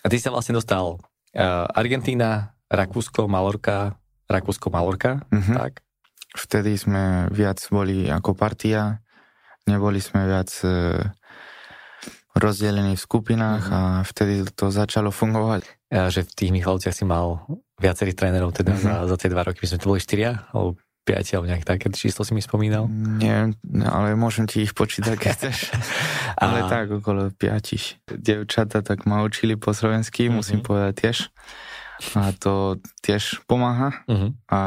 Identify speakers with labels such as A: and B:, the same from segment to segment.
A: A ty sa vlastne dostal uh, Argentína, Rakúsko, Malorka, Rakúsko, Malorka,
B: Mhm.
A: tak?
B: Vtedy sme viac boli ako partia, neboli sme viac e, rozdelení v skupinách
A: Mhm.
B: a vtedy to začalo fungovať.
A: A že v tých Michalovciach si mal viacerých trénerov teda
B: Mhm.
A: za, za tie dva roky. My sme to boli štyria, alebo piati, alebo nejak také číslo si mi spomínal.
B: Neviem, ale môžem ti ich počítať, keď chceš. ale
A: A-
B: tak, okolo piatich. Devčata tak ma učili po slovensky,
A: Mhm.
B: musím povedať tiež. A to tiež pomáha.
A: Uh-huh.
B: A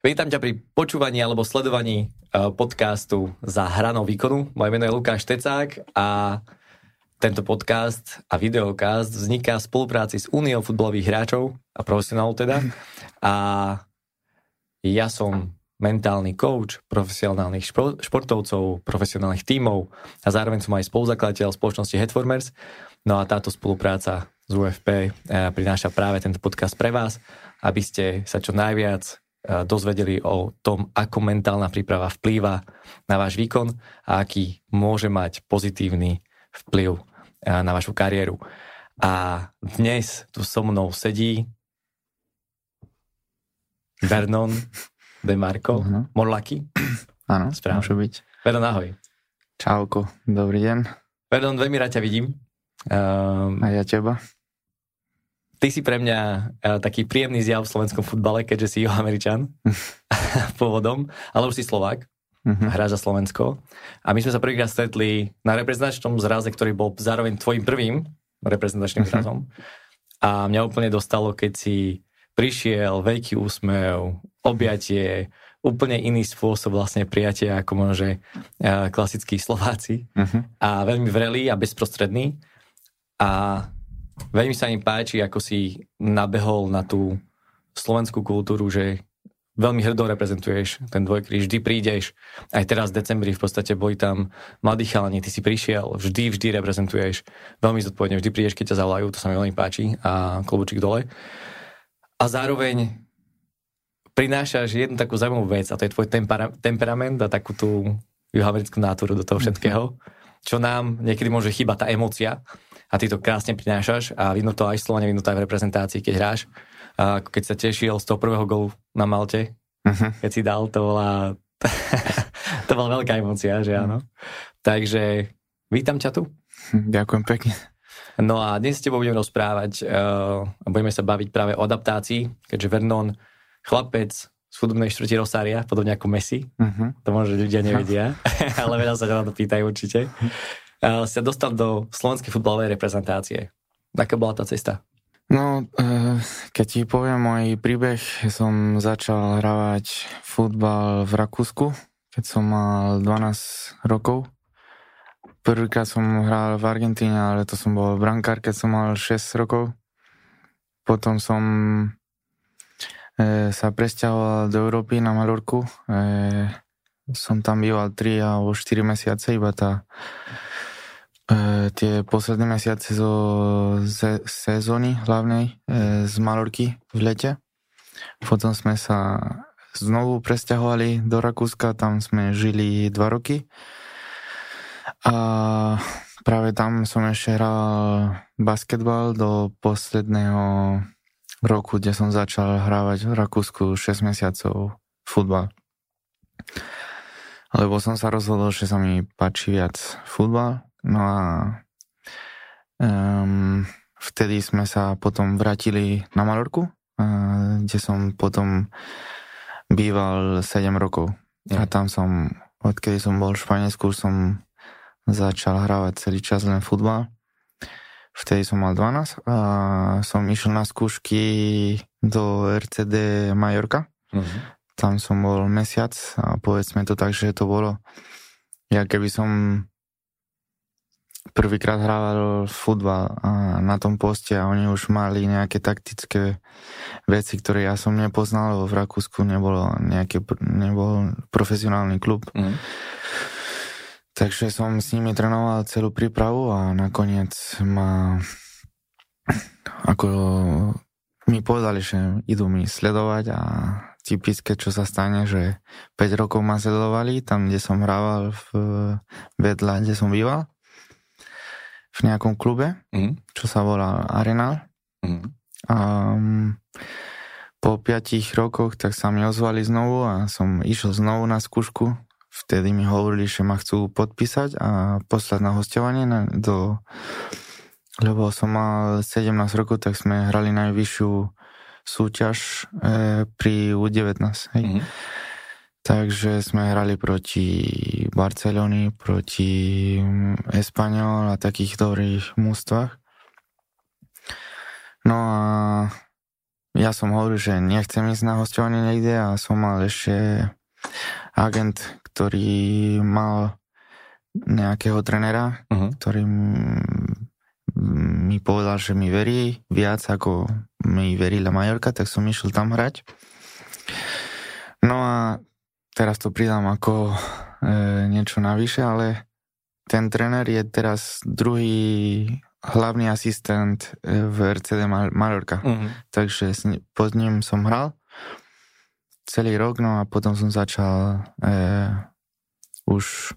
A: Vítam ťa pri počúvaní alebo sledovaní podcastu za hranou výkonu. Moje meno je Lukáš Tecák a tento podcast a videokast vzniká v spolupráci s Úniou futbalových hráčov a profesionálov teda. A ja som mentálny coach profesionálnych špo- športovcov, profesionálnych tímov a zároveň som aj spoluzakladateľ spoločnosti Headformers. No a táto spolupráca z UFP eh, prináša práve tento podcast pre vás, aby ste sa čo najviac eh, dozvedeli o tom, ako mentálna príprava vplýva na váš výkon a aký môže mať pozitívny vplyv na vašu kariéru. A dnes tu so mnou sedí Vernon De Marco
B: Áno.
A: Morlaki.
B: áno,
A: Správne.
B: môže byť.
A: Vernon, ahoj.
B: Čauko, dobrý deň.
A: Vernon, veľmi rád ťa vidím. Um,
B: A ja teba.
A: Ty si pre mňa uh, taký príjemný zjav v slovenskom futbale, keďže si Američan pôvodom, ale už si Slovák,
B: Mhm.
A: hráš za Slovensko. A my sme sa prvýkrát stretli na reprezentačnom zraze, ktorý bol zároveň tvojim prvým reprezentačným
B: Mhm.
A: zrazom. A mňa úplne dostalo, keď si prišiel, veľký úsmev, objatie, úplne iný spôsob vlastne prijatia, ako možno, že uh, klasickí Slováci.
B: Mhm.
A: a veľmi vrelý a bezprostredný. A veľmi sa mi páči, ako si nabehol na tú slovenskú kultúru, že veľmi hrdo reprezentuješ ten dvojkríž, vždy prídeš, aj teraz v decembri v podstate boli tam mladí chalani, ty si prišiel, vždy, vždy reprezentuješ, veľmi zodpovedne, vždy prídeš, keď ťa zavolajú, to sa mi veľmi páči a klobučík dole. A zároveň prinášaš jednu takú zaujímavú vec a to je tvoj tempera- temperament a takú tú juhoamerickú náturu do toho všetkého, čo nám niekedy môže chýbať tá emócia a ty to krásne prinášaš a vidno to aj v Slovene, vidno to aj v reprezentácii, keď hráš. A keď sa tešil z toho prvého golu na Malte,
B: Mhm.
A: keď si dal, to bola, to bola veľká emócia, že áno. Takže vítam ťa tu.
B: Ďakujem pekne.
A: No a dnes s tebou budeme rozprávať uh, a budeme sa baviť práve o adaptácii, keďže Vernon, chlapec z chudobnej štvrti Rosária, podobne ako Messi,
B: Mhm.
A: to možno ľudia nevedia, ale veľa sa ťa na to pýtajú určite, sa dostal do slovenskej futbalovej reprezentácie. Aká bola tá cesta?
B: No, eh, keď ti poviem môj príbeh, som začal hravať futbal v Rakúsku, keď som mal 12 rokov. Prvýkrát som hral v Argentíne, ale to som bol brankár, keď som mal 6 rokov. Potom som eh, sa presťahoval do Európy na Malorku. Eh, som tam býval 3 alebo 4 mesiace, iba tá E, tie posledné mesiace zo sezóny hlavnej e, z Malorky v lete. Potom sme sa znovu presťahovali do Rakúska, tam sme žili dva roky. A práve tam som ešte hral basketbal do posledného roku, kde som začal hrávať v Rakúsku 6 mesiacov futbal. Lebo som sa rozhodol, že sa mi páči viac futbal. No a um, vtedy sme sa potom vrátili na Malorku, uh, kde som potom býval 7 rokov. A tam som, odkedy som bol v Španielsku, som začal hrávať celý čas len futbal. Vtedy som mal 12 a som išiel na skúšky do RCD Majorka.
A: Uh-huh.
B: Tam som bol mesiac a povedzme to tak, že to bolo ja keby som prvýkrát hrával futbal a na tom poste a oni už mali nejaké taktické veci, ktoré ja som nepoznal, lebo v Rakúsku nebolo nejaký, nebol profesionálny klub.
A: Uh-huh.
B: Takže som s nimi trénoval celú prípravu a nakoniec ma ako mi povedali, že idú mi sledovať a typické, čo sa stane, že 5 rokov ma sledovali tam, kde som hrával v vedľa, kde som býval v nejakom klube, mm. čo sa volá Arenal. Mm. A po 5 rokoch tak sa mi ozvali znovu a som išiel znovu na skúšku. Vtedy mi hovorili, že ma chcú podpísať a poslať na hostovanie na, do... Lebo som mal 17 rokov, tak sme hrali najvyššiu súťaž e, pri U19. Hej. Mm-hmm. Takže sme hrali proti Barcelony, proti Espanyol a takých dobrých mústvách. No a ja som hovoril, že nechcem ísť na hostovanie niekde a som mal ešte agent, ktorý mal nejakého trenera, uh-huh. ktorý mi povedal, že mi verí viac ako mi verila Majorka, tak som išiel tam hrať. No a teraz to pridám ako e, niečo navyše, ale ten tréner je teraz druhý hlavný asistent e, v RCD Mallorca. Uh-huh. Takže pod ním som hral celý rok, no a potom som začal e, už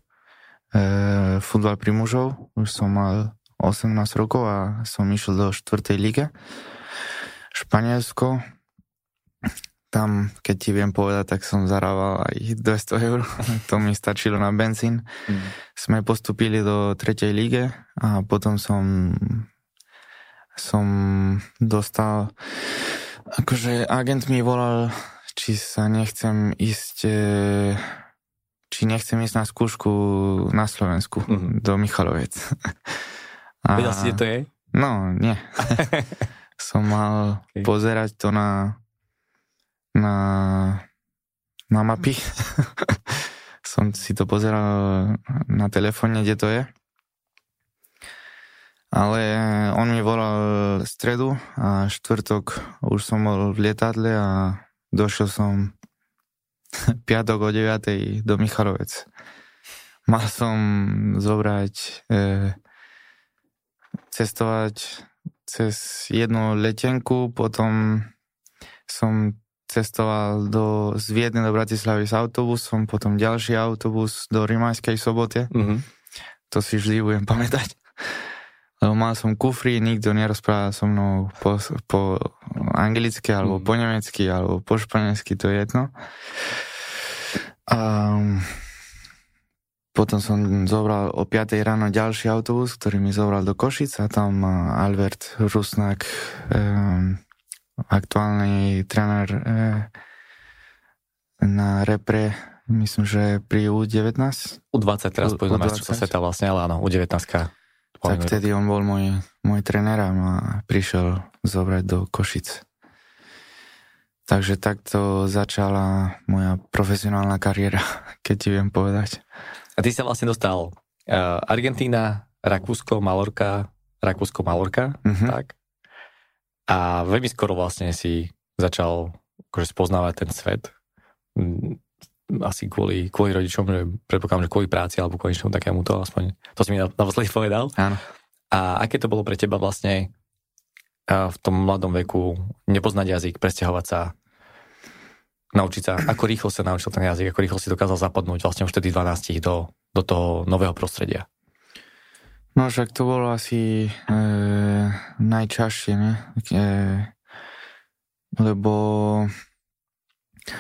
B: e, futbal pri mužov. Už som mal 18 rokov a som išiel do 4. lige. Španielsko tam, keď ti viem povedať, tak som zarával aj 200 eur. to mi stačilo na benzín. Mm. Sme postupili do tretej lige a potom som som dostal akože agent mi volal, či sa nechcem ísť e, či nechcem ísť na skúšku na Slovensku mm-hmm. do Michalovec.
A: A, Vedel si, kde to je?
B: No, nie. som mal okay. pozerať to na na, na mapy. som si to pozeral na telefóne, kde to je. Ale on mi volal stredu a štvrtok už som bol v lietadle a došiel som piatok o 9. do Michalovec. Mal som zobrať, e, cestovať cez jednu letenku, potom som cestoval do, z Viedne do Bratislavy s autobusom, potom ďalší autobus do Rimajskej sobote. Mm-hmm. To si vždy budem pamätať. Lebo mal som kufri, nikto nerozprával so mnou po, po anglicky, alebo mm. po nemecky, alebo po španielsky, to je jedno. A potom som zobral o 5 ráno ďalší autobus, ktorý mi zobral do Košic a tam Albert Rusnak um, aktuálny tréner eh, na repre, myslím, že pri U19.
A: U20 teraz pôjdu na sveta vlastne, ale áno, U19.
B: Tak vtedy on bol môj, môj tréner a ma prišiel zobrať do Košic. Takže takto začala moja profesionálna kariéra, keď ti viem povedať.
A: A ty sa vlastne dostal uh, Argentína, Rakúsko, Malorka, Rakúsko, Malorka, uh-huh. tak? A veľmi skoro vlastne si začal akože spoznávať ten svet. Asi kvôli, kvôli rodičom, že predpokladám, že kvôli práci alebo kvôli niečomu takému to aspoň. To si mi naposledy povedal.
B: Áno.
A: A aké to bolo pre teba vlastne v tom mladom veku nepoznať jazyk, presťahovať sa, naučiť sa, ako rýchlo sa naučil ten jazyk, ako rýchlo si dokázal zapadnúť vlastne už vtedy 12 do, do toho nového prostredia?
B: No však to bolo asi e, najčastšie, ne? E, lebo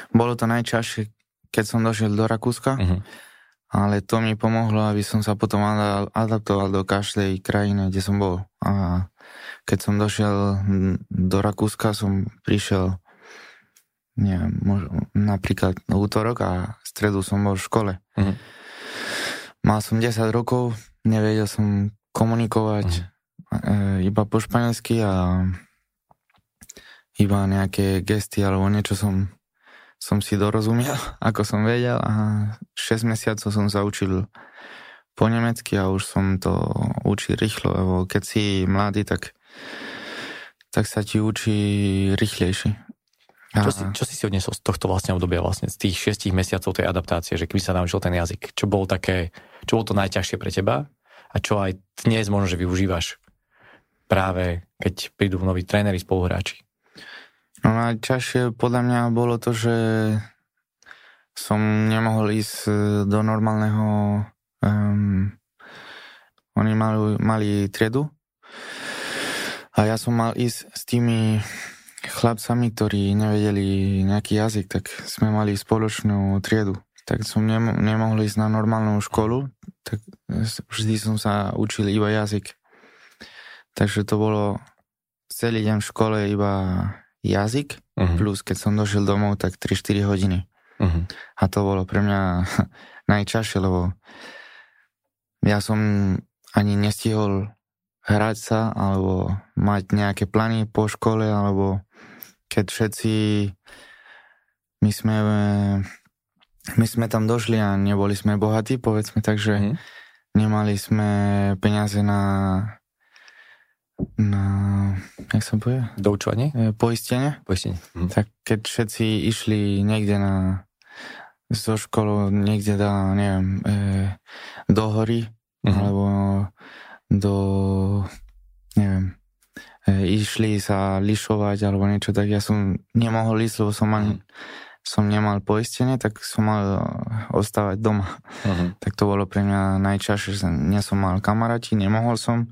B: bolo to najčastšie, keď som došiel do Rakúska, uh-huh. ale to mi pomohlo, aby som sa potom adaptoval do každej krajiny, kde som bol. A keď som došiel do Rakúska, som prišiel neviem, napríklad útorok a stredu som bol v škole. Uh-huh. Mal som 10 rokov, nevedel som komunikovať uh-huh. iba po španielsky a iba nejaké gesty alebo niečo som, som si dorozumel, ako som vedel a 6 mesiacov som sa učil po nemecky a už som to učil rýchlo, lebo keď si mladý, tak, tak sa ti učí rýchlejšie.
A: Čo si, čo si si odnesol z tohto vlastne obdobia, vlastne z tých 6 mesiacov tej adaptácie, že keby sa naučil ten jazyk? Čo bolo také, čo bolo to najťažšie pre teba a čo aj dnes možno, že využívaš práve keď prídu noví tréneri, spoluhráči?
B: No najťažšie podľa mňa bolo to, že som nemohol ísť e, do normálneho... Um, oni mali, mali triedu a ja som mal ísť s tými chlapcami, ktorí nevedeli nejaký jazyk, tak sme mali spoločnú triedu. Tak som nem- nemohol ísť na normálnu školu, tak vždy som sa učil iba jazyk. Takže to bolo celý deň v škole iba jazyk, uh-huh. plus keď som došiel domov, tak 3-4 hodiny. Uh-huh. A to bolo pre mňa najčaššie, lebo ja som ani nestihol hrať sa, alebo mať nejaké plány po škole, alebo keď všetci my sme my sme tam došli a neboli sme bohatí, povedzme, takže mm. nemali sme peniaze na na, jak sa povie?
A: Doučovanie?
B: E, poistenie.
A: Poistenie.
B: Mm. Tak keď všetci išli niekde na zo školu, niekde dá, neviem, e, do hory, mm. alebo do, neviem, e, išli sa lišovať alebo niečo, tak ja som nemohol ísť, lebo som ani, mm. Som nemal poistenie, tak som mal ostávať doma. Uh-huh. Tak to bolo pre mňa najčastšie, že nie som mal kamaráti, nemohol som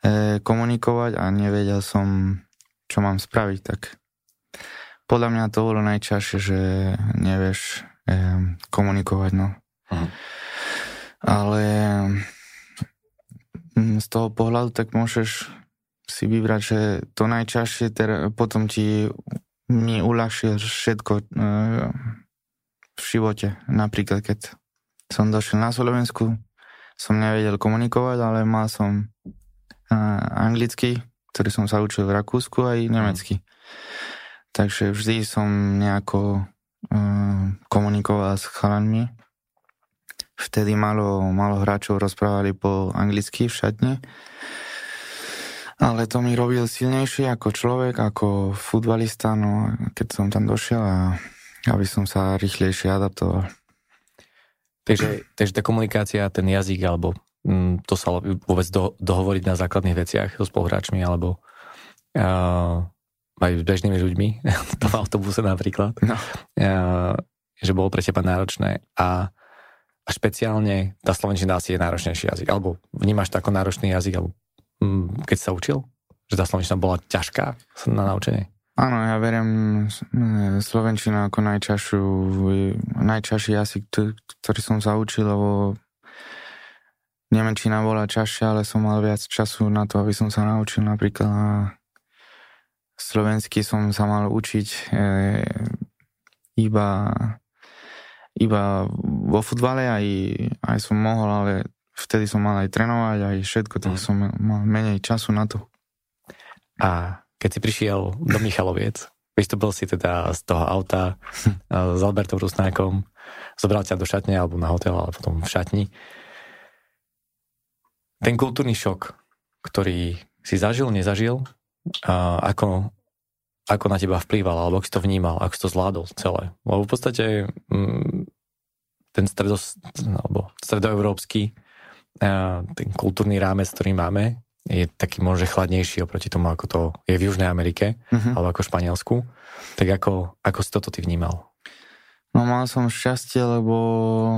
B: e, komunikovať a nevedel som, čo mám spraviť, tak podľa mňa to bolo najčastšie, že nevieš e, komunikovať, no. Uh-huh. Ale Mm, z toho pohľadu, tak môžeš si vybrať, že to najčastšie ter, potom ti mi uľahšie všetko e, v živote. Napríklad, keď som došiel na Slovensku, som nevedel komunikovať, ale mal som e, anglicky, ktorý som sa učil v Rakúsku aj nemecky. Takže vždy som nejako e, komunikoval s chalanmi Vtedy malo, malo hráčov rozprávali po anglicky v šatni. Ale to mi robil silnejší ako človek, ako futbalista, no keď som tam došiel a aby som sa rýchlejšie adaptoval.
A: Takže, takže tá komunikácia, ten jazyk, alebo mm, to sa vôbec do, dohovoriť na základných veciach so spoluhráčmi, alebo uh, aj s bežnými ľuďmi, v autobuse napríklad, no. uh, že bolo pre teba náročné. A a špeciálne tá slovenčina asi je náročnejší jazyk. Alebo vnímaš to ako náročný jazyk, alebo keď sa učil? Že tá slovenčina bola ťažká na naučenie?
B: Áno, ja verím slovenčina ako najčašiu, najčaší jazyk, ktorý som sa učil, lebo Nemenčina bola čaššia, ale som mal viac času na to, aby som sa naučil napríklad a slovensky som sa mal učiť e, iba iba vo futbale aj, aj som mohol, ale vtedy som mal aj trénovať, aj všetko, tak mm. som mal menej času na to.
A: A keď si prišiel do Michaloviec, vystúpil si teda z toho auta s Albertom Rusnákom, zobral ťa do šatne alebo na hotel, ale potom v šatni. Ten kultúrny šok, ktorý si zažil, nezažil, a ako, ako na teba vplýval, alebo ako si to vnímal, ako si to zvládol celé. Lebo v podstate mm, ten stredos, alebo stredoeurópsky ten kultúrny rámec, ktorý máme, je taký možno chladnejší oproti tomu, ako to je v Južnej Amerike, uh-huh. alebo ako v Španielsku. Tak ako, ako si toto ty vnímal?
B: No mal som šťastie, lebo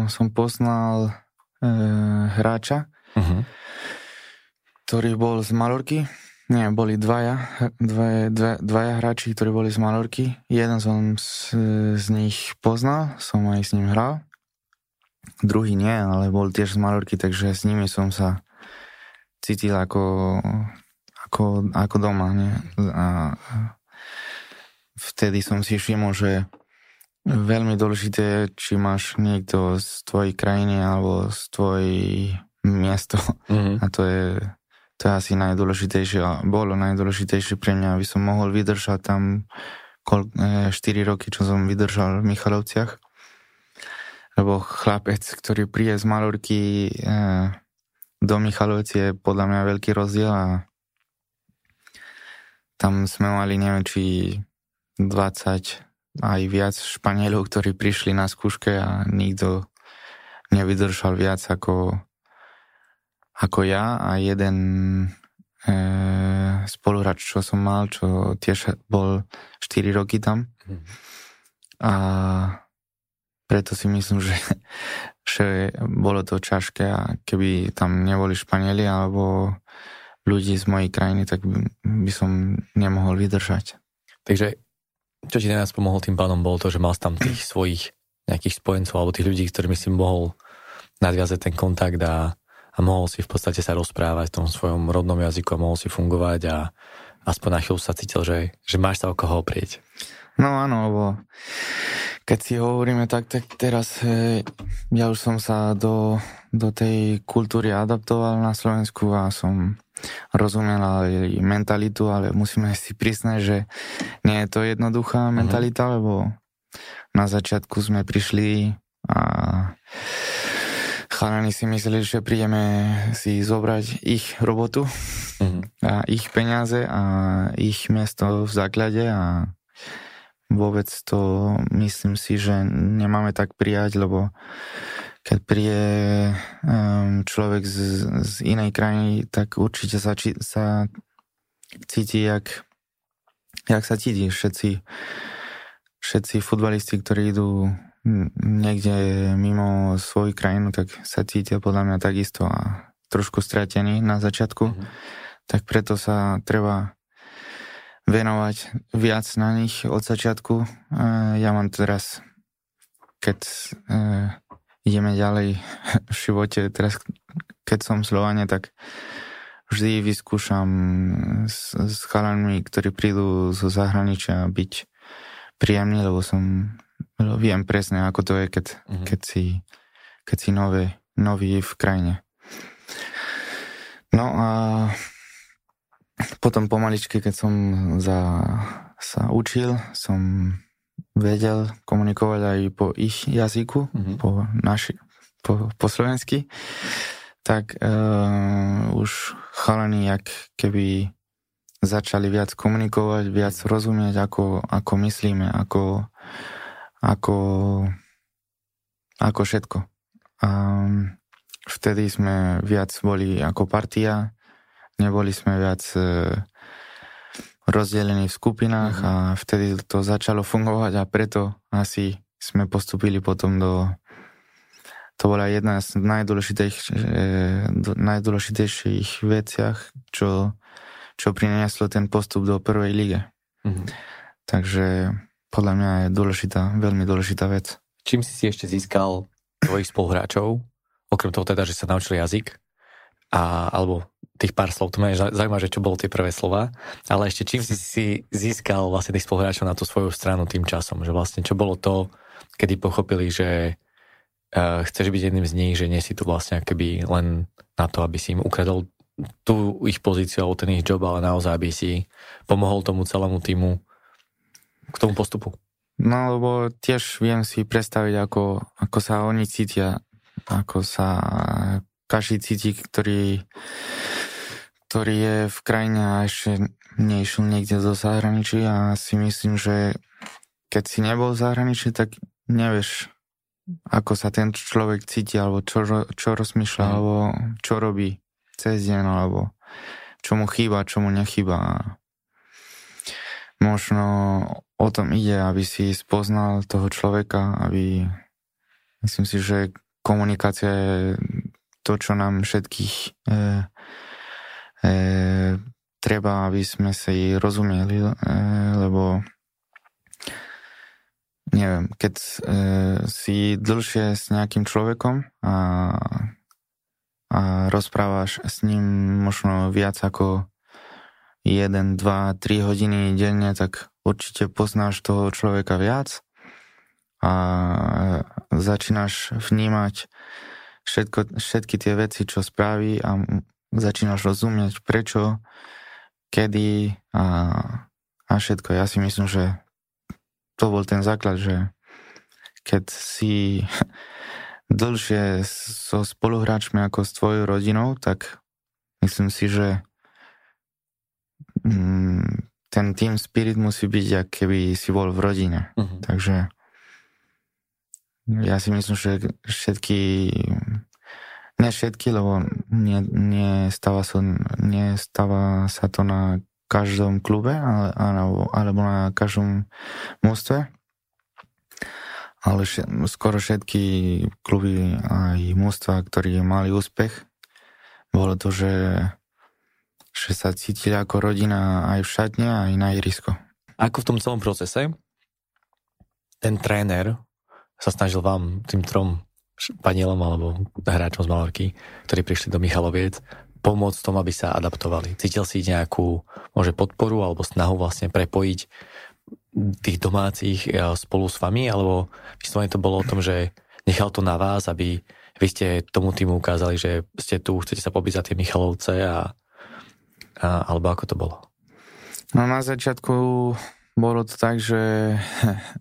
B: som poznal e, hráča, uh-huh. ktorý bol z Malorky, nie, boli dvaja, dvaja, dvaja, dvaja hráči, ktorí boli z Malorky. Jeden som z, z nich poznal, som aj s ním hral. Druhý nie, ale bol tiež z Malorky, takže s nimi som sa cítil ako, ako, ako doma. Nie? A vtedy som si všimol, že veľmi dôležité, či máš niekto z tvojej krajiny alebo z tvojej miesto. Mm-hmm. A to je to je asi najdôležitejšie a bolo najdôležitejšie pre mňa, aby som mohol vydržať tam 4 e, roky, čo som vydržal v Michalovciach. Lebo chlapec, ktorý príde z Malorky e, do Michalovci je podľa mňa veľký rozdiel a tam sme mali, neviem, či 20 aj viac Španielov, ktorí prišli na skúške a nikto nevydržal viac ako ako ja a jeden e, spoluhráč, čo som mal, čo tiež bol 4 roky tam. Mm. A preto si myslím, že, že bolo to ťažké a keby tam neboli Španieli alebo ľudí z mojej krajiny, tak by, by som nemohol vydržať.
A: Takže čo ti najviac pomohol tým pádom bolo to, že mal tam tých svojich nejakých spojencov alebo tých ľudí, ktorými si mohol nadviazať ten kontakt a, a mohol si v podstate sa rozprávať v tom svojom rodnom jazyku a mohol si fungovať a aspoň na chvíľu sa cítil, že, že máš sa o koho oprieť.
B: No áno, lebo keď si hovoríme tak, tak teraz e, ja už som sa do, do tej kultúry adaptoval na Slovensku a som rozumel aj mentalitu, ale musíme si priznať, že nie je to jednoduchá mhm. mentalita, uh-huh. lebo na začiatku sme prišli a chalani si mysleli, že prídeme si zobrať ich robotu uh-huh. a ich peniaze a ich miesto v základe a vôbec to myslím si, že nemáme tak prijať, lebo keď príde um, človek z, z inej krajiny, tak určite sa, či, sa cíti, jak, jak sa cíti všetci, všetci futbalisti, ktorí idú niekde mimo svoju krajinu, tak sa cítia podľa mňa takisto a trošku stratení na začiatku. Mm-hmm. Tak preto sa treba venovať viac na nich od začiatku. Ja mám teraz, keď e, ideme ďalej v živote, teraz keď som Slovane, tak vždy vyskúšam s, s chalanmi, ktorí prídu zo zahraničia byť príjemný, lebo som lebo viem presne, ako to je, keď, mm-hmm. keď si, keď si nové, nový v krajine. No a potom pomaličky, keď som za, sa učil, som vedel komunikovať aj po ich jazyku, mm-hmm. po, naši, po, po slovensky, tak uh, už chalani, jak keby začali viac komunikovať, viac rozumieť, ako, ako myslíme, ako, ako, ako všetko. A vtedy sme viac boli ako partia, neboli sme viac e, rozdelení v skupinách mm. a vtedy to začalo fungovať a preto asi sme postupili potom do to bola jedna z najdôležitejších, e, najdôležitejších veciach, čo, čo prinieslo ten postup do prvej lige. Mm. Takže podľa mňa je dôležitá, veľmi dôležitá vec.
A: Čím si si ešte získal tvojich spoluhráčov, okrem toho teda, že sa naučili jazyk, a, alebo tých pár slov, to ma zaujíma, že čo bolo tie prvé slova, ale ešte čím si si získal vlastne tých spoluhráčov na tú svoju stranu tým časom, že vlastne čo bolo to, kedy pochopili, že uh, chceš byť jedným z nich, že nie si tu vlastne akoby len na to, aby si im ukradol tú ich pozíciu alebo ten ich job, ale naozaj, aby si pomohol tomu celému týmu k tomu postupu.
B: No, lebo tiež viem si predstaviť, ako, ako sa oni cítia, ako sa každý cíti, ktorý ktorý je v krajine a ešte neišiel niekde do zahraničí a si myslím, že keď si nebol v zahraničí, tak nevieš, ako sa ten človek cíti, alebo čo, čo rozmýšľa, mm. alebo čo robí cez deň, alebo čo mu chýba, čo mu nechýba. Možno o tom ide, aby si spoznal toho človeka, aby myslím si, že komunikácia je to, čo nám všetkých e, e, treba, aby sme si rozumieli, e, lebo neviem, keď e, si dlhšie s nejakým človekom a, a rozprávaš s ním možno viac ako 1, 2, 3 hodiny denne, tak určite poznáš toho človeka viac a začínaš vnímať všetko, všetky tie veci, čo spraví a začínaš rozumieť prečo, kedy a, a všetko. Ja si myslím, že to bol ten základ, že keď si dlhšie so spoluhráčmi ako s tvojou rodinou, tak myslím si, že mm, ten team spirit musí byť, ak keby si bol v rodine. Uh-huh. Takže ja si myslím, že všetky Ne všetky, lebo nie, nie, stáva sa, nie stáva sa to na každom klube ale, alebo, alebo na každom mústve. Ale skoro všetky kluby aj mústva, ktorí mali úspech, bolo to, že, že sa cítili ako rodina aj v šatne, aj na ihrisko.
A: Ako v tom celom procese ten tréner sa snažil vám, tým trom panielom alebo hráčom z Malarky, ktorí prišli do Michaloviec, pomôcť tom, aby sa adaptovali. Cítil si nejakú môže podporu alebo snahu vlastne prepojiť tých domácich e, spolu s vami, alebo vyslovene to bolo o tom, že nechal to na vás, aby vy ste tomu týmu ukázali, že ste tu, chcete sa pobiť za tie Michalovce a, a alebo ako to bolo?
B: No na začiatku bolo to tak, že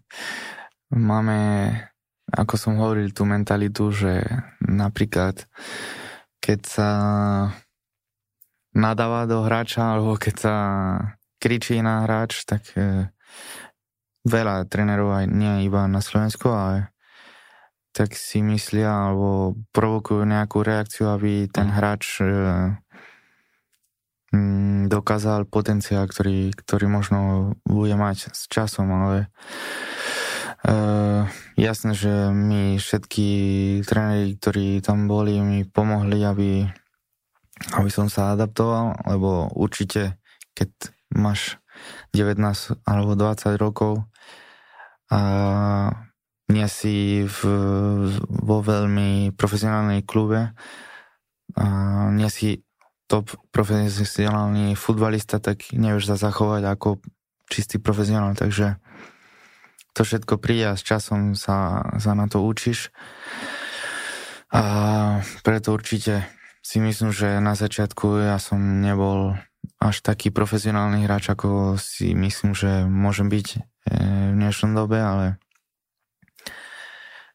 B: máme ako som hovoril, tú mentalitu, že napríklad keď sa nadáva do hráča, alebo keď sa kričí na hráč, tak e, veľa trénerov aj nie iba na Slovensku, ale tak si myslia alebo provokujú nejakú reakciu, aby ten hráč e, m, dokázal potenciál, ktorý, ktorý možno bude mať s časom, ale Uh, jasné, že my všetky tréneri, ktorí tam boli, mi pomohli, aby, aby som sa adaptoval, lebo určite, keď máš 19 alebo 20 rokov a nie si v, vo veľmi profesionálnej klube a nie si top profesionálny futbalista, tak nevieš sa zachovať ako čistý profesionál, takže to všetko príde a s časom sa, sa na to učíš. A preto určite si myslím, že na začiatku ja som nebol až taký profesionálny hráč, ako si myslím, že môžem byť e, v dnešnom dobe, ale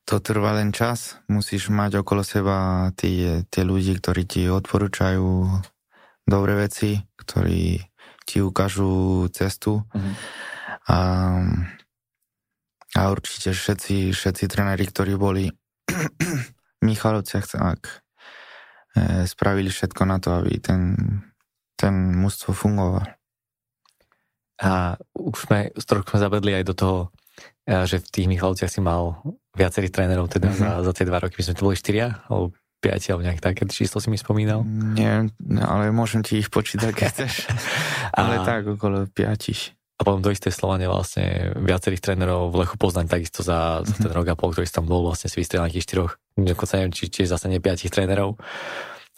B: to trvá len čas. Musíš mať okolo seba tie, tie ľudí, ktorí ti odporúčajú dobré veci, ktorí ti ukážu cestu. Mm-hmm. A a určite všetci, všetci tréneri, ktorí boli v Michalovciach, tak e, spravili všetko na to, aby ten, ten mústvo fungoval.
A: A už sme, trošku sme zabedli aj do toho, e, že v tých Michalovciach si mal viacerých trénerov teda mm-hmm. za, za tie dva roky. My sme to boli štyria, alebo piati, alebo nejak také číslo si mi spomínal.
B: Nie, ale môžem ti ich počítať, keď chceš. ale a... tak, okolo piatich.
A: A potom do istej Slovane vlastne viacerých trénerov v Lechu Poznaň takisto za, mm-hmm. ten rok a pol, ktorý tam bol, vlastne si vystrelil nejakých štyroch, dokonca neviem, či, či zase ne piatich trénerov.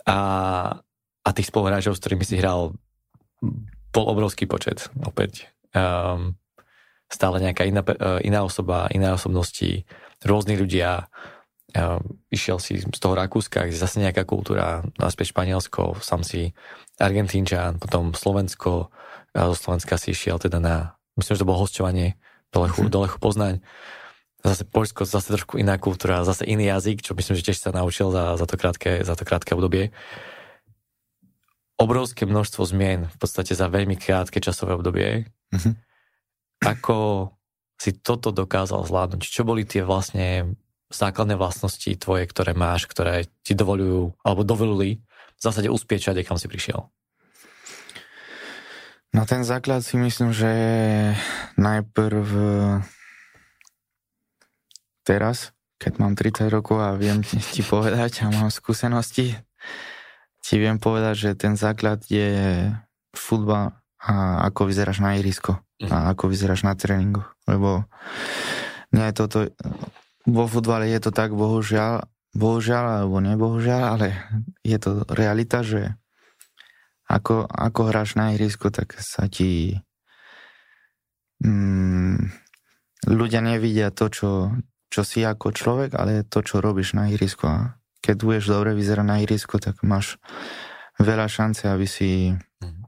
A: A, a tých spoluhráčov, s ktorými si hral, bol obrovský počet, opäť. Um, stále nejaká iná, e, iná osoba, iné osobnosti, rôzni ľudia. Um, išiel si z toho Rakúska, kde zase nejaká kultúra, naspäť Španielsko, sam si Argentínčan, potom Slovensko, a zo Slovenska si išiel teda na, myslím, že to bolo hostovanie do Lechu, mm-hmm. do Lechu Poznaň. Zase Poľsko, zase trošku iná kultúra, zase iný jazyk, čo myslím, že tiež sa naučil za, za, to, krátke, za to krátke obdobie. Obrovské množstvo zmien v podstate za veľmi krátke časové obdobie. Mm-hmm. Ako si toto dokázal zvládnuť? Čo boli tie vlastne základné vlastnosti tvoje, ktoré máš, ktoré ti dovolujú, alebo dovolili v zásade uspieť všade, kam si prišiel?
B: No ten základ si myslím, že najprv teraz, keď mám 30 rokov a viem ti povedať a mám skúsenosti, ti viem povedať, že ten základ je futbal a ako vyzeráš na ihrisko a mhm. ako vyzeráš na tréningu. Lebo nie je toto, vo futbale je to tak, bohužiaľ, bohužiaľ, alebo nebohužiaľ, ale je to realita, že ako, ako hráš na ihrisku, tak sa ti mm, ľudia nevidia to, čo, čo si ako človek, ale to, čo robíš na ihrisku. A keď budeš dobre vyzerať na ihrisku, tak máš veľa šance, aby si mhm.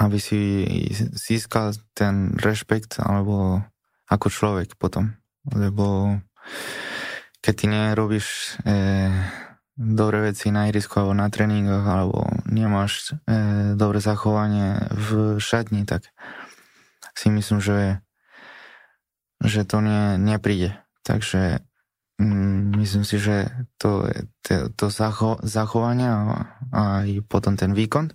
B: aby si získal ten rešpekt alebo ako človek potom. Lebo keď ty nerobíš eh, dobré veci na ihrisku alebo na tréningoch, alebo nemáš e, dobré zachovanie v šatni, tak si myslím, že, že to nie, nepríde. Takže mm, myslím si, že to, to, to zacho, zachovanie a, a aj potom ten výkon.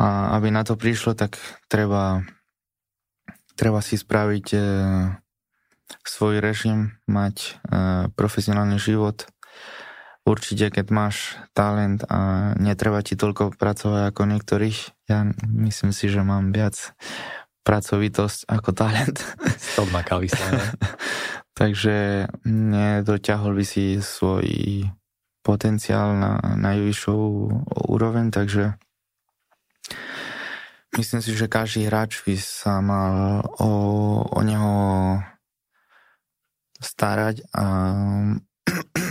B: A aby na to prišlo, tak treba, treba si spraviť e, svoj režim, mať e, profesionálny život. Určite, keď máš talent a netreba ti toľko pracovať ako niektorých, ja myslím si, že mám viac pracovitosť ako talent.
A: Odmakal
B: Takže nedoťahol by si svoj potenciál na najvyššiu úroveň, takže myslím si, že každý hráč by sa mal o, o neho starať a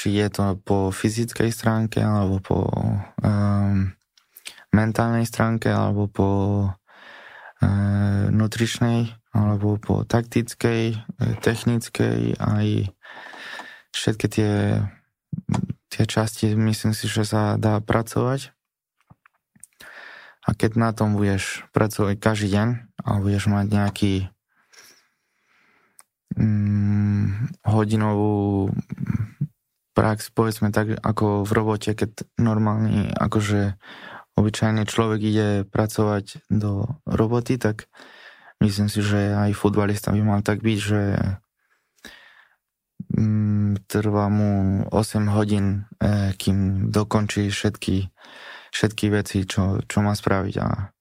B: či je to po fyzickej stránke alebo po um, mentálnej stránke alebo po uh, nutričnej alebo po taktickej, e, technickej aj všetky tie, tie časti myslím si, že sa dá pracovať. A keď na tom budeš pracovať každý deň a budeš mať nejaký mm, hodinovú prax, povedzme tak, ako v robote, keď normálny, akože obyčajný človek ide pracovať do roboty, tak Myslím si, že aj futbalista by mal tak byť, že mm, trvá mu 8 hodín, e, kým dokončí všetky, všetky veci, čo, čo má spraviť a,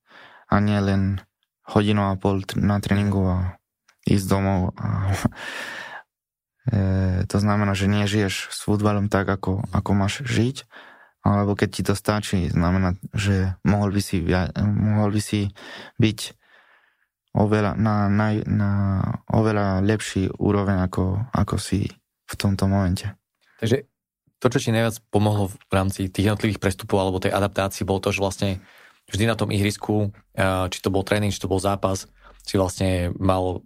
B: a nie len hodinu a pol na tréningu a ísť domov. A, e, to znamená, že nežiješ s futbalom tak, ako, ako máš žiť, alebo keď ti to stačí, znamená, že mohol by si, mohol by si byť oveľa, na, na, na oveľa lepší úroveň, ako, ako si v tomto momente.
A: Takže to, čo ti najviac pomohlo v rámci tých jednotlivých prestupov alebo tej adaptácii, bolo to, že vlastne vždy na tom ihrisku, či to bol tréning, či to bol zápas, si vlastne mal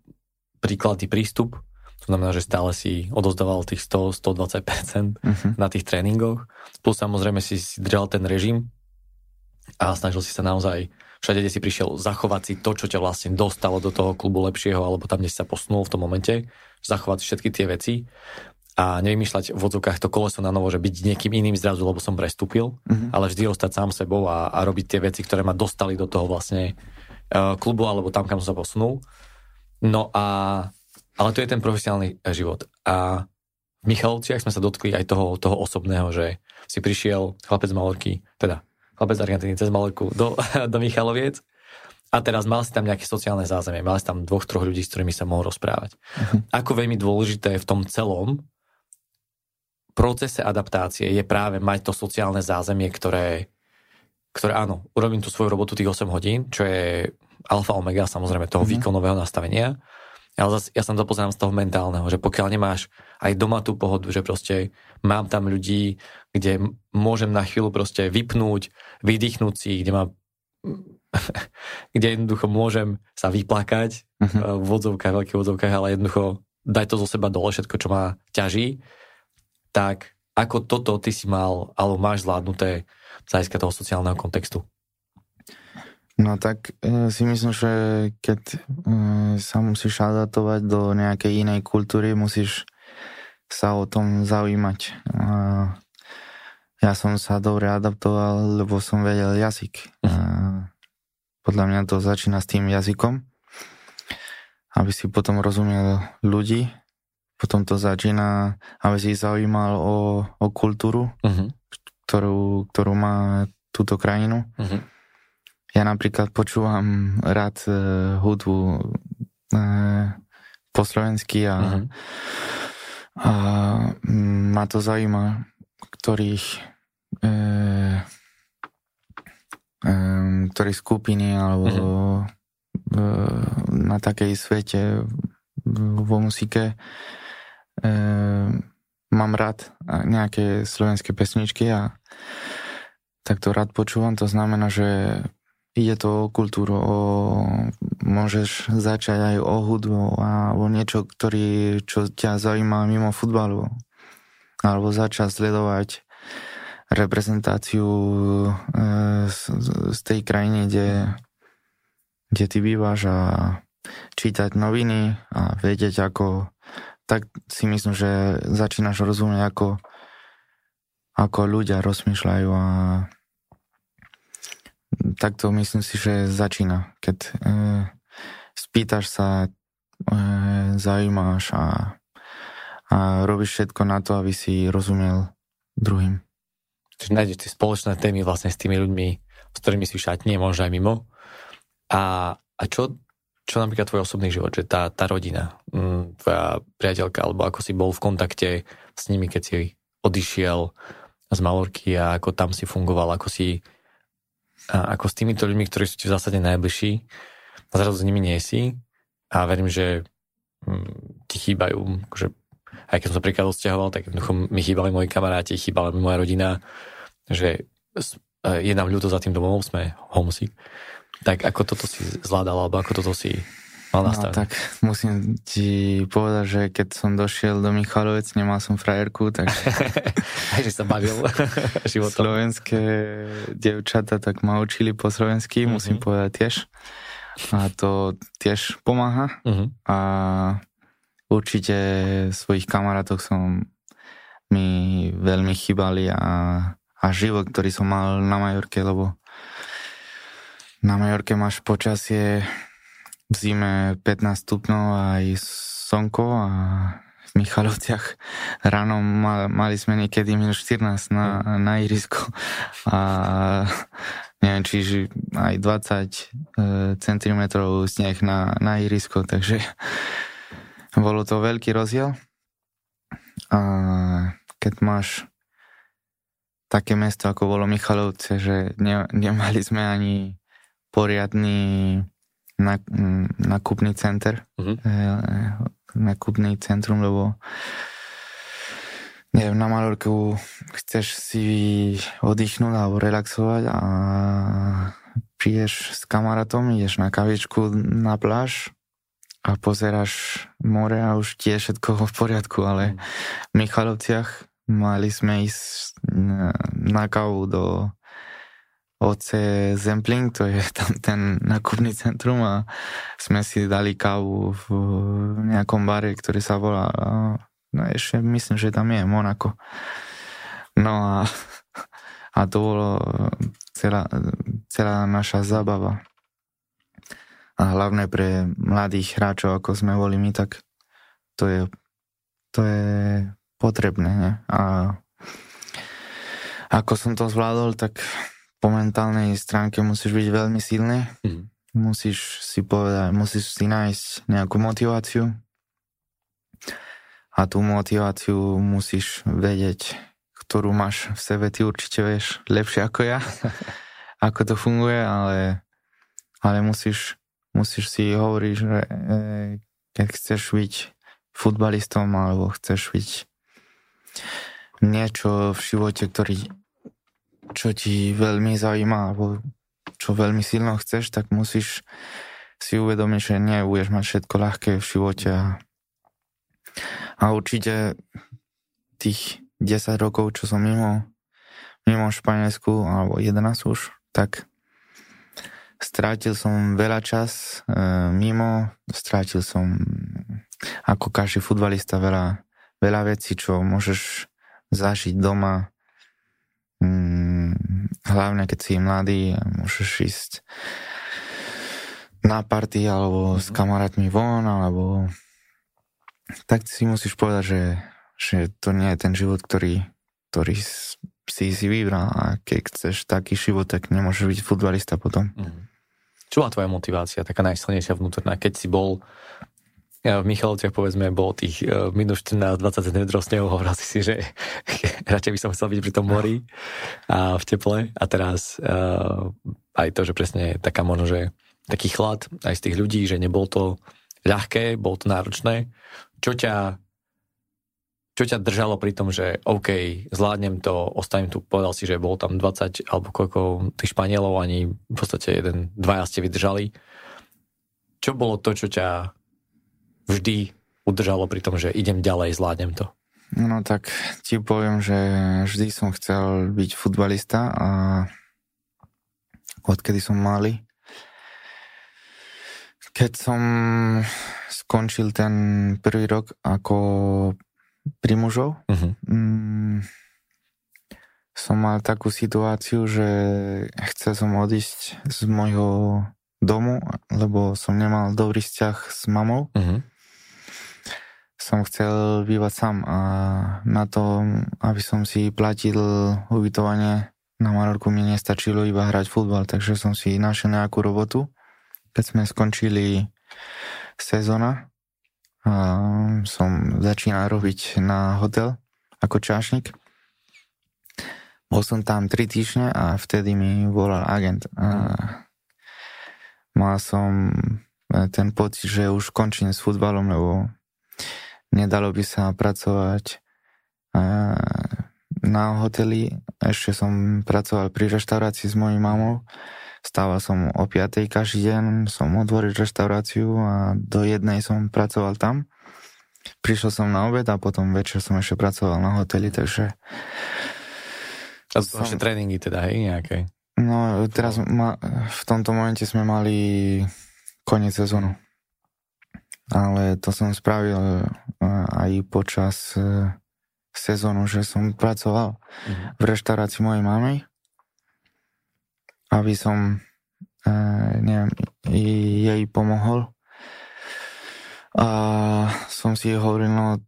A: príkladný prístup, to znamená, že stále si odozdával tých 100-120% uh-huh. na tých tréningoch. Plus samozrejme si, si držal ten režim a snažil si sa naozaj všade, kde si prišiel, zachovať si to, čo ťa vlastne dostalo do toho klubu lepšieho, alebo tam, kde si sa posunul v tom momente, zachovať všetky tie veci a nevymýšľať v odzvukách to koleso na novo, že byť niekým iným zrazu, lebo som prestúpil, mm-hmm. ale vždy ostať sám sebou a, a robiť tie veci, ktoré ma dostali do toho vlastne uh, klubu alebo tam, kam som sa posunul. No a, ale to je ten profesionálny e, život. A v Michalovciach sme sa dotkli aj toho, toho osobného, že si prišiel chlapec z Malorky, teda chlapec z Argentíny cez Malorku do, do Michaloviec a teraz mal si tam nejaké sociálne zázemie, mal si tam dvoch, troch ľudí, s ktorými sa mohol rozprávať. Uh-huh. Ako veľmi dôležité v tom celom procese adaptácie je práve mať to sociálne zázemie, ktoré, ktoré áno, urobím tú svoju robotu tých 8 hodín, čo je alfa omega samozrejme toho uh-huh. výkonového nastavenia, ale zase ja sa to pozerám z toho mentálneho, že pokiaľ nemáš aj doma tú pohodu, že proste mám tam ľudí, kde môžem na chvíľu proste vypnúť, vydýchnuť si, kde mám kde jednoducho môžem sa vyplakať uh-huh. v vodzovkách, veľkých vodzovkách, ale jednoducho daj to zo seba dole, všetko, čo ma ťaží, tak ako toto ty si mal, alebo máš zvládnuté z hľadiska toho sociálneho kontextu?
B: No tak e, si myslím, že keď e, sa musíš adaptovať do nejakej inej kultúry, musíš sa o tom zaujímať. A ja som sa dobre adaptoval, lebo som vedel jazyk. A podľa mňa to začína s tým jazykom, aby si potom rozumel ľudí, potom to začína, aby si zaujímal o, o kultúru, uh-huh. ktorú, ktorú má túto krajinu. Uh-huh ja napríklad počúvam rád uh, hudbu uh, po slovensky a, uh-huh. a ma to zaujíma, ktorých uh, um, ktorých skupiny alebo uh-huh. uh, na takej svete vo muzike uh, mám rád nejaké slovenské pesničky a tak to rád počúvam, to znamená, že ide to o kultúru, o, môžeš začať aj o hudbu a o niečo, ktorý, čo ťa zaujíma mimo futbalu. Alebo začať sledovať reprezentáciu e, z, z tej krajiny, kde, kde ty bývaš a čítať noviny a vedieť, ako tak si myslím, že začínaš rozumieť, ako, ako ľudia rozmýšľajú a takto myslím si, že začína, keď e, spýtaš sa, e, zaujímaš a, a robíš všetko na to, aby si rozumiel druhým.
A: Čiže nájdeš tie spoločné témy vlastne s tými ľuďmi, s ktorými si v šatni, možno aj mimo. A, a čo, čo napríklad tvoj osobný život, že tá, tá rodina, mm, tvoja priateľka, alebo ako si bol v kontakte s nimi, keď si odišiel z Malorky a ako tam si fungoval, ako si ako s týmito ľuďmi, ktorí sú ti v zásade najbližší a zrazu s nimi nie si a verím, že mm, ti chýbajú, akože aj keď som sa príklad odsťahoval, tak jednoducho mi chýbali moji kamaráti, chýbala mi moja rodina, že je nám ľúto za tým domovom, sme homesick. Tak ako toto si zvládal, alebo ako toto si mal?
B: No, tak musím ti povedať, že keď som došiel do Michalovec, nemal som frajerku, tak...
A: Aj, že sa bavil životom.
B: Slovenské devčata tak ma učili po slovensky, mm-hmm. musím povedať tiež. A to tiež pomáha. Mm-hmm. A určite svojich kamarátov som mi veľmi chýbali a, a život, ktorý som mal na Majorke, lebo na Majorke máš počasie v zime 15 stupňov aj slnko a v Michalovciach ráno mali sme niekedy minus 14 na, na irisko a neviem, čiže aj 20 e, cm sneh na, na irisko, takže bolo to veľký rozdiel. A keď máš také mesto, ako bolo Michalovce, že ne, nemali sme ani poriadny nákupný center, uh-huh. nákupný centrum, lebo neviem, na Malorku chceš si oddychnúť alebo relaxovať a prídeš s kamarátom, ideš na kavičku na pláž a pozeráš more a už tie všetko v poriadku, ale v Michalovciach mali sme ísť na, na kávu do OC Zempling, to je tam ten nakupný centrum a sme si dali kávu v nejakom bare, ktorý sa volá, no ešte myslím, že tam je Monako. No a, a to bolo celá, celá naša zábava. A hlavne pre mladých hráčov, ako sme boli my, tak to je, to je potrebné. Ne? A ako som to zvládol, tak po mentálnej stránke musíš byť veľmi silný. Mm. Musíš si povedať, musíš si nájsť nejakú motiváciu. A tú motiváciu musíš vedieť, ktorú máš v sebe. Ty určite vieš lepšie ako ja, ako to funguje, ale, ale musíš, musíš si hovoriť, že e, keď chceš byť futbalistom alebo chceš byť niečo v živote, ktorý čo ti veľmi zaujíma alebo čo veľmi silno chceš, tak musíš si uvedomiť, že nebudeš mať všetko ľahké v živote a, a určite tých 10 rokov, čo som mimo, mimo Španielsku, alebo 11 už, tak strátil som veľa čas e, mimo, strátil som ako každý futbalista veľa, veľa vecí, čo môžeš zažiť doma, Mm, hlavne keď si mladý môžeš ísť na party alebo s mhm. kamarátmi von, alebo tak si musíš povedať, že, že to nie je ten život, ktorý, ktorý si si vybral a keď chceš taký život, tak nemôžeš byť futbalista potom. Mm.
A: Čo bola tvoja motivácia, taká najsilnejšia vnútorná, keď si bol ja v Michalovciach povedzme bol tých uh, minus 14-20 cm snehu, hovoril si si, že radšej by som chcel byť pri tom mori a v teple a teraz uh, aj to, že presne taká možno, že taký chlad aj z tých ľudí, že nebol to ľahké, bolo to náročné. Čo ťa čo ťa držalo pri tom, že OK, zvládnem to, ostanem tu, povedal si, že bol tam 20 alebo koľko tých Španielov, ani v podstate jeden, dvaja ste vydržali. Čo bolo to, čo ťa vždy udržalo pri tom, že idem ďalej, zvládnem to?
B: No tak ti poviem, že vždy som chcel byť futbalista a odkedy som malý, Keď som skončil ten prvý rok ako pri mužov, uh-huh. mm, som mal takú situáciu, že chcel som odísť z môjho domu, lebo som nemal dobrý vzťah s mamou. Uh-huh. Som chcel bývať sám a na to, aby som si platil ubytovanie na Marorku mi nestačilo iba hrať futbal, takže som si našiel nejakú robotu. Keď sme skončili sezóna, som začínal robiť na hotel ako čášnik. Bol som tam 3 týždne a vtedy mi volal agent. A mal som ten pocit, že už končím s futbalom, lebo nedalo by sa pracovať na hoteli. Ešte som pracoval pri reštaurácii s mojou mamou. Stával som o 5. každý deň, som otvoril reštauráciu a do jednej som pracoval tam. Prišiel som na obed a potom večer som ešte pracoval na hoteli, takže...
A: A to som... tréningy teda, hej, nejaké?
B: No, teraz ma, v tomto momente sme mali koniec sezónu. Ale to som spravil e, aj počas e, sezónu, že som pracoval mm-hmm. v reštaurácii mojej mamy aby som uh, neviem, jej pomohol. A som si hovoril, no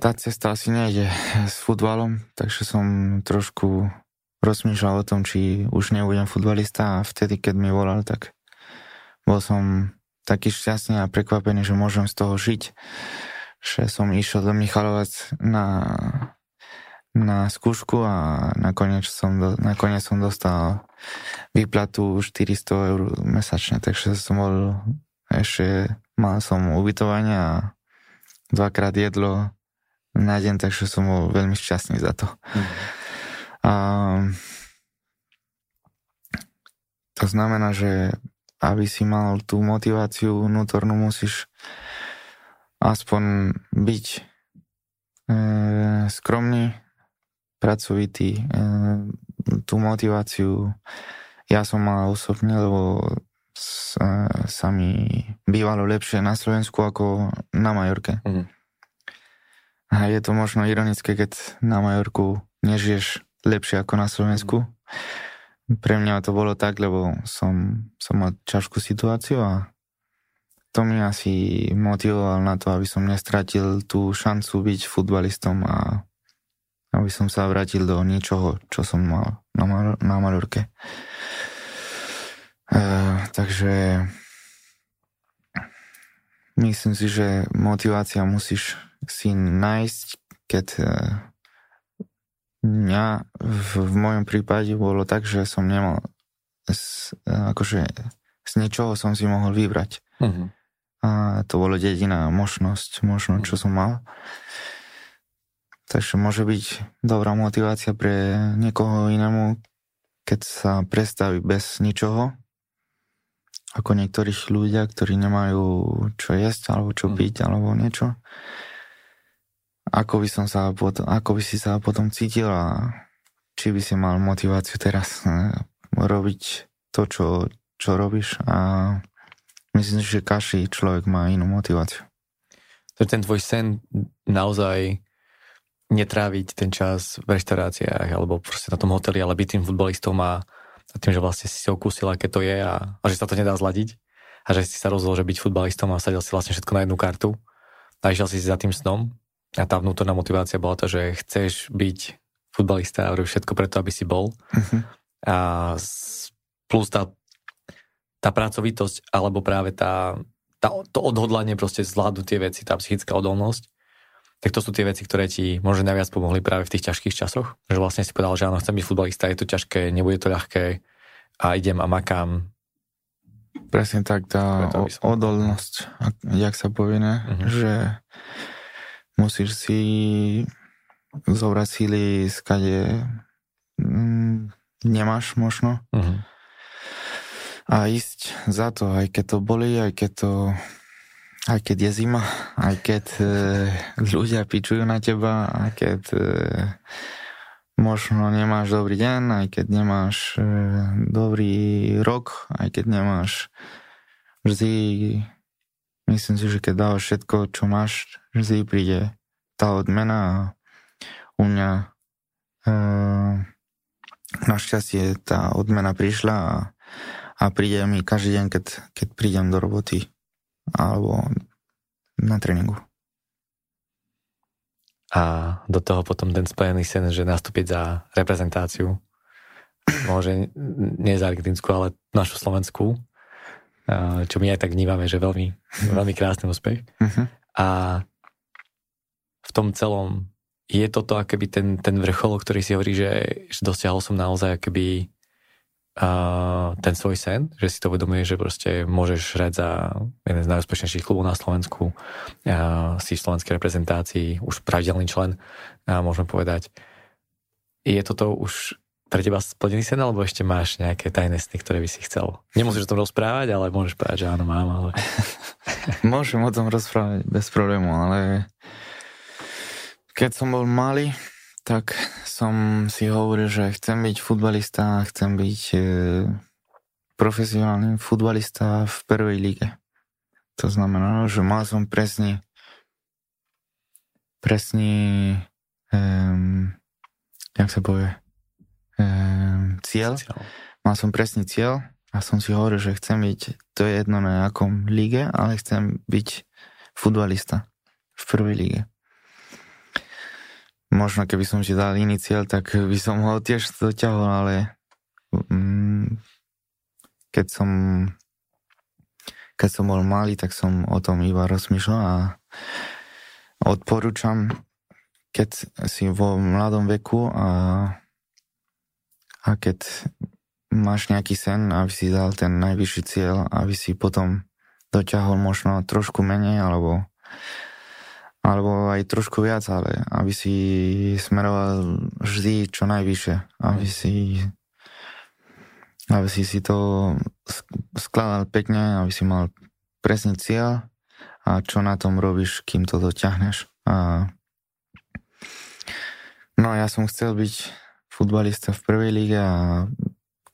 B: tá cesta asi nejde s futbalom, takže som trošku rozmýšľal o tom, či už nebudem futbalista a vtedy, keď mi volal, tak bol som taký šťastný a prekvapený, že môžem z toho žiť. Že som išiel do Michalovac na na skúšku a nakoniec som, do, nakoniec som dostal výplatu 400 eur mesačne, takže som bol ešte, mal som ubytovanie a dvakrát jedlo na deň, takže som bol veľmi šťastný za to. Mm. A, to znamená, že aby si mal tú motiváciu vnútornú, musíš aspoň byť e, skromný, pracovitý. E, tú motiváciu ja som mal osobne, lebo sa mi bývalo lepšie na Slovensku ako na Majorke. Mm. A je to možno ironické, keď na Majorku nežiješ lepšie ako na Slovensku. Pre mňa to bolo tak, lebo som, som mal ťažkú situáciu a to mi asi motivoval na to, aby som nestratil tú šancu byť futbalistom a aby som sa vrátil do niečoho, čo som mal na, Mal- na Malorke. E, takže myslím si, že motivácia musíš si nájsť, keď mňa v, v mojom prípade bolo tak, že som nemal z, akože z ničoho som si mohol vybrať. Uh-huh. A to bolo jediná možnosť, možno, čo som mal. Takže môže byť dobrá motivácia pre niekoho inému, keď sa predstaví bez ničoho, ako niektorých ľudia, ktorí nemajú čo jesť, alebo čo mhm. piť, alebo niečo. Ako by, som sa potom, ako by si sa potom cítil a či by si mal motiváciu teraz robiť to, čo, čo robíš. A myslím si, že každý človek má inú motiváciu.
A: ten tvoj sen naozaj netráviť ten čas v reštauráciách alebo proste na tom hoteli, ale byť tým futbolistom a, a tým, že vlastne si si okúsil, aké to je a, a že sa to nedá zladiť. A že si sa rozhodol, že byť futbalistom a sadil si vlastne všetko na jednu kartu. A išiel si za tým snom a tá vnútorná motivácia bola to, že chceš byť futbalista a robiť všetko preto, aby si bol uh-huh. a plus tá, tá pracovitosť alebo práve tá, tá, to odhodlanie proste zvládnuť tie veci, tá psychická odolnosť tak to sú tie veci, ktoré ti možno najviac pomohli práve v tých ťažkých časoch. Že vlastne si povedal, že áno, chcem byť futbalista, je to ťažké, nebude to ľahké a idem a makám.
B: Presne tak, tá o, odolnosť, jak sa povie, ne? Uh-huh. že musíš si zobrať síly, skade mm, nemáš možno. Uh-huh. A ísť za to, aj keď to boli, aj keď to aj keď je zima, aj keď e, ľudia pičujú na teba, aj keď e, možno nemáš dobrý deň, aj keď nemáš e, dobrý rok, aj keď nemáš vždy myslím si, že keď dávaš všetko, čo máš, vždy príde tá odmena a u mňa e, našťastie tá odmena prišla a, a príde mi každý deň, keď, keď prídem do roboty alebo na tréningu.
A: A do toho potom ten spojený sen, že nastúpiť za reprezentáciu môže nie za argentínsku, ale našu slovenskú, čo my aj tak vnímame, že veľmi, veľmi krásny úspech. Uh-huh. A v tom celom je toto akoby ten, ten vrchol, ktorý si hovorí, že, že dosiahol som naozaj akoby uh, ten svoj sen, že si to uvedomuje, že proste môžeš hrať za jeden z najúspešnejších klubov na Slovensku, uh, si v slovenskej reprezentácii, už pravidelný člen, uh, môžeme povedať. Je toto už pre teba splnený sen, alebo ešte máš nejaké tajné sny, ktoré by si chcel? Nemusíš o tom rozprávať, ale môžeš povedať, že áno, mám, ale...
B: Môžem o tom rozprávať bez problému, ale keď som bol malý, tak som si hovoril, že chcem byť futbalista, chcem byť e, profesionálny futbalista v prvej lige. To znamená, že mal som presný presný um, jak sa povie um, cieľ. Mal som presný cieľ a som si hovoril, že chcem byť, to je jedno na akom lige, ale chcem byť futbalista v prvej lige možno keby som si dal iný cieľ, tak by som ho tiež doťahol, ale mm, keď som keď som bol malý, tak som o tom iba rozmýšľal a odporúčam, keď si vo mladom veku a, a keď máš nejaký sen, aby si dal ten najvyšší cieľ, aby si potom doťahol možno trošku menej, alebo alebo aj trošku viac, ale aby si smeroval vždy čo najvyššie, aby si aby si si to skladal pekne, aby si mal presný cieľ a čo na tom robíš, kým to dotiahneš. A no ja som chcel byť futbalista v prvej lige a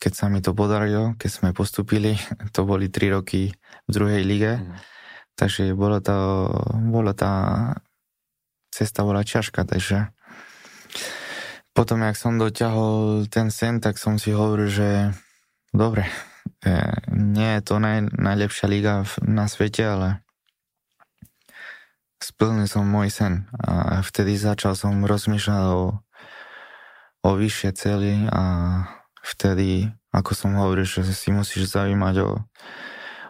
B: keď sa mi to podarilo, keď sme postupili, to boli 3 roky v druhej lige, mm Takže bolo to, bolo tá cesta bola ťažká, takže potom, jak som doťahol ten sen, tak som si hovoril, že dobre, e, nie je to naj, najlepšia liga na svete, ale splnil som môj sen. A vtedy začal som rozmýšľať o, o vyššie cely a vtedy, ako som hovoril, že si musíš zaujímať o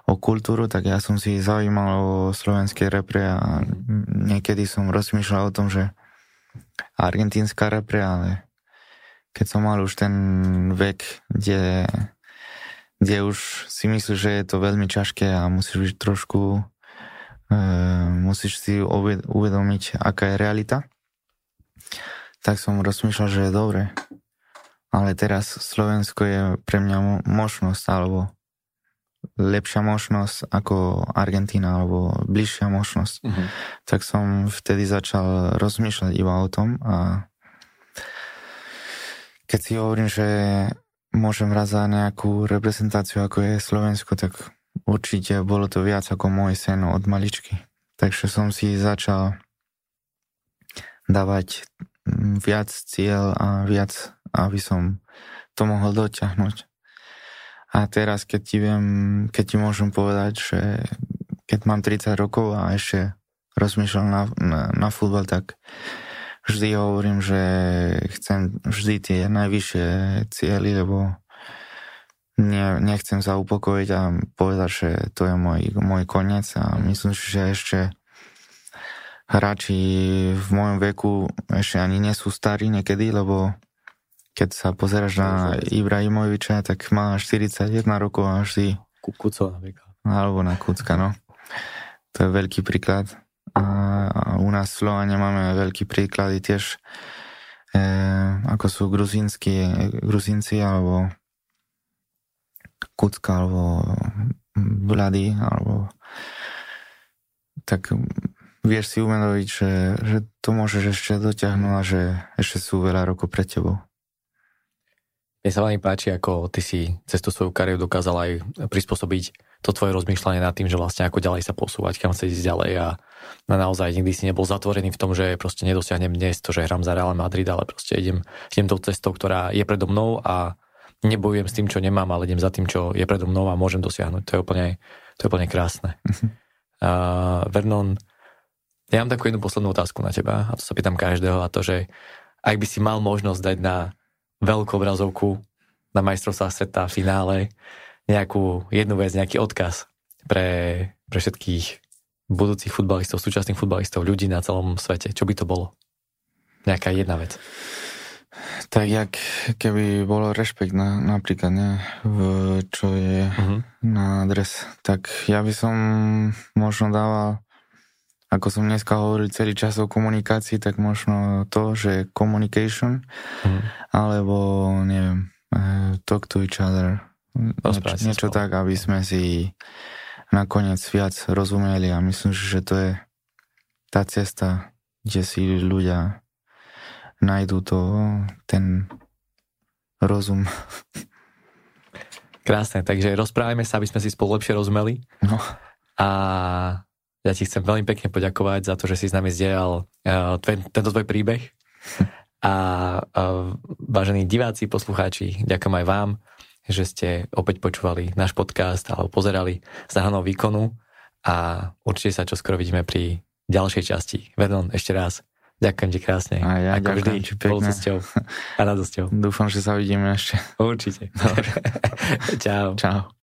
B: o kultúru, tak ja som si zaujímal o slovenskej repre a niekedy som rozmýšľal o tom, že argentínska repre, ale keď som mal už ten vek, kde, kde už si myslíš, že je to veľmi ťažké a musíš byť trošku e, musíš si uvedomiť, aká je realita, tak som rozmýšľal, že je dobre. Ale teraz Slovensko je pre mňa možnosť, alebo lepšia možnosť ako Argentína alebo bližšia možnosť. Uh-huh. Tak som vtedy začal rozmýšľať iba o tom a keď si hovorím, že môžem hrať za nejakú reprezentáciu ako je Slovensko, tak určite bolo to viac ako môj sen od maličky. Takže som si začal dávať viac cieľ a viac, aby som to mohol dotiahnuť. A teraz, keď ti viem, keď ti môžem povedať, že keď mám 30 rokov a ešte rozmýšľam na, na, na futbal, tak vždy hovorím, že chcem vždy tie najvyššie cieľy, lebo ne, nechcem sa upokojiť a povedať, že to je môj, môj koniec a myslím že ešte hráči v mojom veku ešte ani nie sú starí niekedy, lebo keď sa pozeráš na Ibrahimoviča, tak má 41 rokov a vždy...
A: Kuco napríklad.
B: Alebo na Kucka, no. To je veľký príklad. A u nás v Slovane máme veľký príklady tiež, e, ako sú gruzínsky, gruzínci, alebo Kucka, alebo Vlady, alebo tak vieš si umedoviť, že, že to môžeš ešte dotiahnuť a že ešte sú veľa rokov pred tebou
A: Mne sa veľmi páči, ako ty si cez tú svoju kariéru dokázal aj prispôsobiť to tvoje rozmýšľanie nad tým, že vlastne ako ďalej sa posúvať, kam sa ísť ďalej a na naozaj nikdy si nebol zatvorený v tom, že proste nedosiahnem dnes to, že hrám za Real Madrid, ale proste idem, idem tou cestou, ktorá je predo mnou a nebojujem s tým, čo nemám, ale idem za tým, čo je predo mnou a môžem dosiahnuť. To je úplne, to je úplne krásne. uh, Vernon, ja mám takú jednu poslednú otázku na teba a to sa pýtam každého a to, že ak by si mal možnosť dať na veľkú obrazovku na majstrovstvá sveta v finále nejakú jednu vec, nejaký odkaz pre, pre všetkých budúcich futbalistov, súčasných futbalistov, ľudí na celom svete. Čo by to bolo? Nejaká jedna vec.
B: Tak jak keby bolo rešpekt na, napríklad, ne, v, čo je uh-huh. na adres, tak ja by som možno dával ako som dneska hovoril celý čas o komunikácii, tak možno to, že communication, mm. alebo neviem, uh, talk to each other, niečo, niečo tak, aby sme si nakoniec viac rozumeli a myslím, že to je tá cesta, kde si ľudia nájdú to, ten rozum.
A: Krásne, takže rozprávajme sa, aby sme si spolu lepšie rozumeli. No. A ja ti chcem veľmi pekne poďakovať za to, že si s nami zdieľal uh, tento tvoj príbeh. A uh, vážení diváci, poslucháči, ďakujem aj vám, že ste opäť počúvali náš podcast alebo pozerali zahanou výkonu a určite sa čoskoro vidíme pri ďalšej časti. Vernon, ešte raz, ďakujem ti krásne.
B: A ja Ako vždy, pekne.
A: a radosťou.
B: Dúfam, že sa vidíme ešte.
A: Určite.
B: Dobre.
A: Čau.
B: Čau.